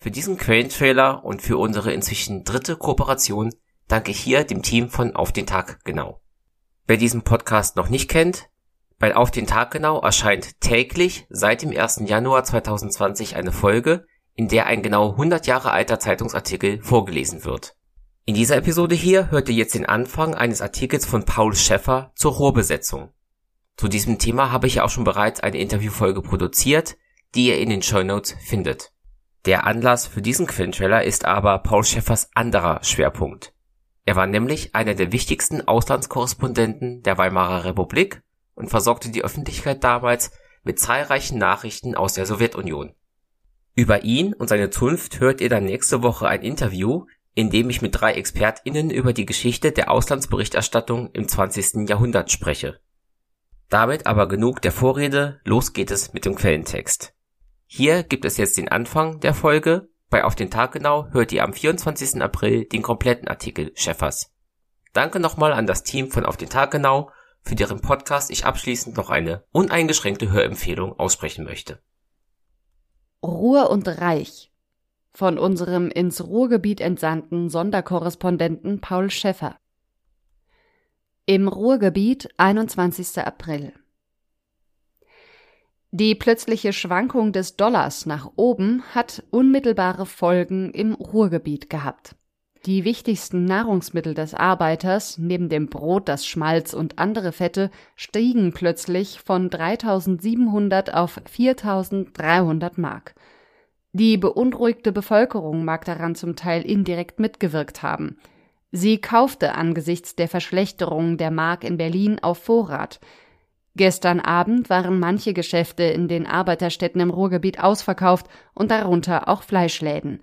Für diesen Quellentrailer und für unsere inzwischen dritte Kooperation danke ich hier dem Team von Auf den Tag genau. Wer diesen Podcast noch nicht kennt, bei Auf den Tag genau erscheint täglich seit dem 1. Januar 2020 eine Folge, in der ein genau 100 Jahre alter Zeitungsartikel vorgelesen wird. In dieser Episode hier hört ihr jetzt den Anfang eines Artikels von Paul Schäffer zur Rohrbesetzung. Zu diesem Thema habe ich auch schon bereits eine Interviewfolge produziert, die ihr in den Show Notes findet. Der Anlass für diesen Quellentrailer ist aber Paul Schäffers anderer Schwerpunkt. Er war nämlich einer der wichtigsten Auslandskorrespondenten der Weimarer Republik und versorgte die Öffentlichkeit damals mit zahlreichen Nachrichten aus der Sowjetunion. Über ihn und seine Zunft hört ihr dann nächste Woche ein Interview, in dem ich mit drei ExpertInnen über die Geschichte der Auslandsberichterstattung im 20. Jahrhundert spreche. Damit aber genug der Vorrede, los geht es mit dem Quellentext. Hier gibt es jetzt den Anfang der Folge. Bei Auf den Tag genau hört ihr am 24. April den kompletten Artikel Schäffers. Danke nochmal an das Team von Auf den Tag genau, für deren Podcast ich abschließend noch eine uneingeschränkte Hörempfehlung aussprechen möchte. Ruhr und Reich von unserem ins Ruhrgebiet entsandten Sonderkorrespondenten Paul Schäffer. Im Ruhrgebiet 21. April die plötzliche Schwankung des Dollars nach oben hat unmittelbare Folgen im Ruhrgebiet gehabt. Die wichtigsten Nahrungsmittel des Arbeiters, neben dem Brot, das Schmalz und andere Fette, stiegen plötzlich von 3700 auf 4300 Mark. Die beunruhigte Bevölkerung mag daran zum Teil indirekt mitgewirkt haben. Sie kaufte angesichts der Verschlechterung der Mark in Berlin auf Vorrat. Gestern Abend waren manche Geschäfte in den Arbeiterstädten im Ruhrgebiet ausverkauft und darunter auch Fleischläden.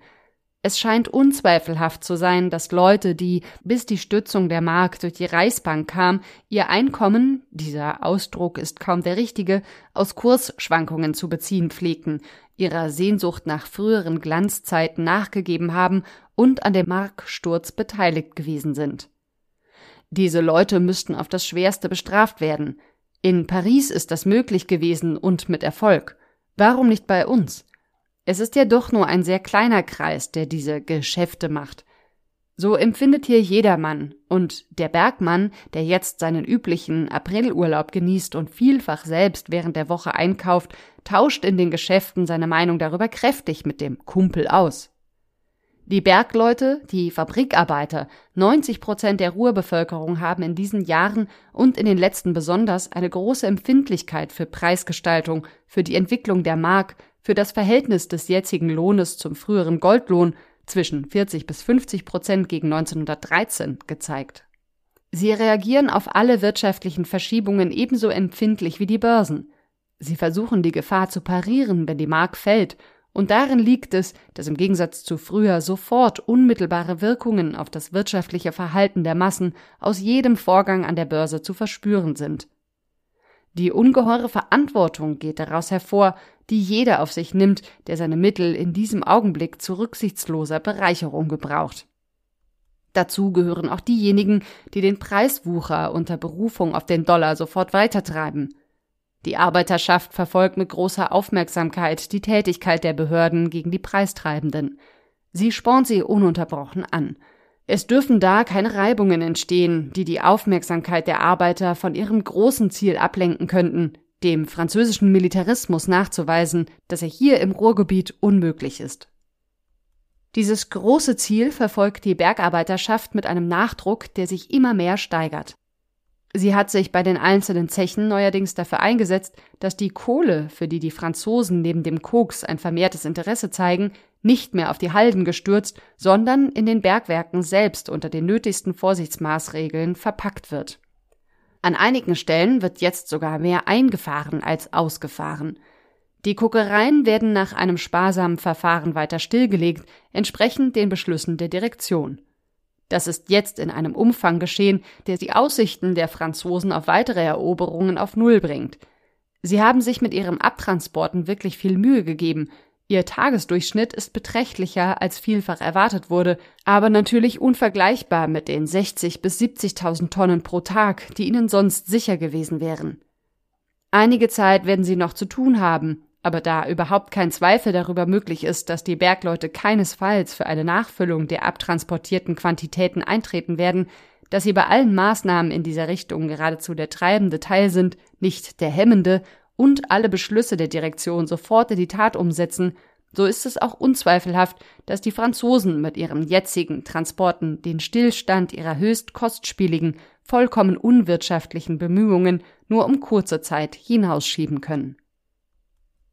Es scheint unzweifelhaft zu sein, dass Leute, die, bis die Stützung der Mark durch die Reichsbank kam, ihr Einkommen, dieser Ausdruck ist kaum der richtige, aus Kursschwankungen zu beziehen pflegten, ihrer Sehnsucht nach früheren Glanzzeiten nachgegeben haben und an dem Marksturz beteiligt gewesen sind. Diese Leute müssten auf das Schwerste bestraft werden. In Paris ist das möglich gewesen und mit Erfolg. Warum nicht bei uns? Es ist ja doch nur ein sehr kleiner Kreis, der diese Geschäfte macht. So empfindet hier jedermann, und der Bergmann, der jetzt seinen üblichen Aprilurlaub genießt und vielfach selbst während der Woche einkauft, tauscht in den Geschäften seine Meinung darüber kräftig mit dem Kumpel aus. Die Bergleute, die Fabrikarbeiter, 90 Prozent der Ruhrbevölkerung haben in diesen Jahren und in den letzten besonders eine große Empfindlichkeit für Preisgestaltung, für die Entwicklung der Mark, für das Verhältnis des jetzigen Lohnes zum früheren Goldlohn zwischen 40 bis 50 Prozent gegen 1913 gezeigt. Sie reagieren auf alle wirtschaftlichen Verschiebungen ebenso empfindlich wie die Börsen. Sie versuchen die Gefahr zu parieren, wenn die Mark fällt und darin liegt es, dass im Gegensatz zu früher sofort unmittelbare Wirkungen auf das wirtschaftliche Verhalten der Massen aus jedem Vorgang an der Börse zu verspüren sind. Die ungeheure Verantwortung geht daraus hervor, die jeder auf sich nimmt, der seine Mittel in diesem Augenblick zu rücksichtsloser Bereicherung gebraucht. Dazu gehören auch diejenigen, die den Preiswucher unter Berufung auf den Dollar sofort weitertreiben – die Arbeiterschaft verfolgt mit großer Aufmerksamkeit die Tätigkeit der Behörden gegen die Preistreibenden. Sie spornt sie ununterbrochen an. Es dürfen da keine Reibungen entstehen, die die Aufmerksamkeit der Arbeiter von ihrem großen Ziel ablenken könnten, dem französischen Militarismus nachzuweisen, dass er hier im Ruhrgebiet unmöglich ist. Dieses große Ziel verfolgt die Bergarbeiterschaft mit einem Nachdruck, der sich immer mehr steigert. Sie hat sich bei den einzelnen Zechen neuerdings dafür eingesetzt, dass die Kohle, für die die Franzosen neben dem Koks ein vermehrtes Interesse zeigen, nicht mehr auf die Halden gestürzt, sondern in den Bergwerken selbst unter den nötigsten Vorsichtsmaßregeln verpackt wird. An einigen Stellen wird jetzt sogar mehr eingefahren als ausgefahren. Die Kokereien werden nach einem sparsamen Verfahren weiter stillgelegt, entsprechend den Beschlüssen der Direktion. Das ist jetzt in einem Umfang geschehen, der die Aussichten der Franzosen auf weitere Eroberungen auf Null bringt. Sie haben sich mit ihrem Abtransporten wirklich viel Mühe gegeben. Ihr Tagesdurchschnitt ist beträchtlicher, als vielfach erwartet wurde, aber natürlich unvergleichbar mit den 60 bis 70.000 Tonnen pro Tag, die ihnen sonst sicher gewesen wären. Einige Zeit werden sie noch zu tun haben, Aber da überhaupt kein Zweifel darüber möglich ist, dass die Bergleute keinesfalls für eine Nachfüllung der abtransportierten Quantitäten eintreten werden, dass sie bei allen Maßnahmen in dieser Richtung geradezu der treibende Teil sind, nicht der hemmende, und alle Beschlüsse der Direktion sofort in die Tat umsetzen, so ist es auch unzweifelhaft, dass die Franzosen mit ihren jetzigen Transporten den Stillstand ihrer höchst kostspieligen, vollkommen unwirtschaftlichen Bemühungen nur um kurze Zeit hinausschieben können.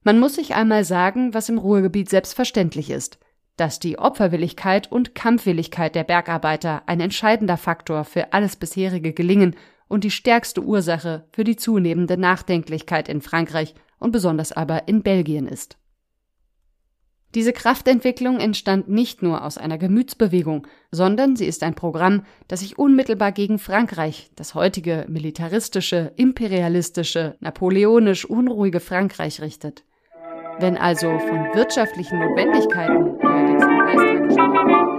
Man muss sich einmal sagen, was im Ruhrgebiet selbstverständlich ist, dass die Opferwilligkeit und Kampfwilligkeit der Bergarbeiter ein entscheidender Faktor für alles bisherige Gelingen und die stärkste Ursache für die zunehmende Nachdenklichkeit in Frankreich und besonders aber in Belgien ist. Diese Kraftentwicklung entstand nicht nur aus einer Gemütsbewegung, sondern sie ist ein Programm, das sich unmittelbar gegen Frankreich, das heutige militaristische, imperialistische, napoleonisch unruhige Frankreich richtet. Wenn also von wirtschaftlichen Notwendigkeiten neuerdings im Reichstag gesprochen wird,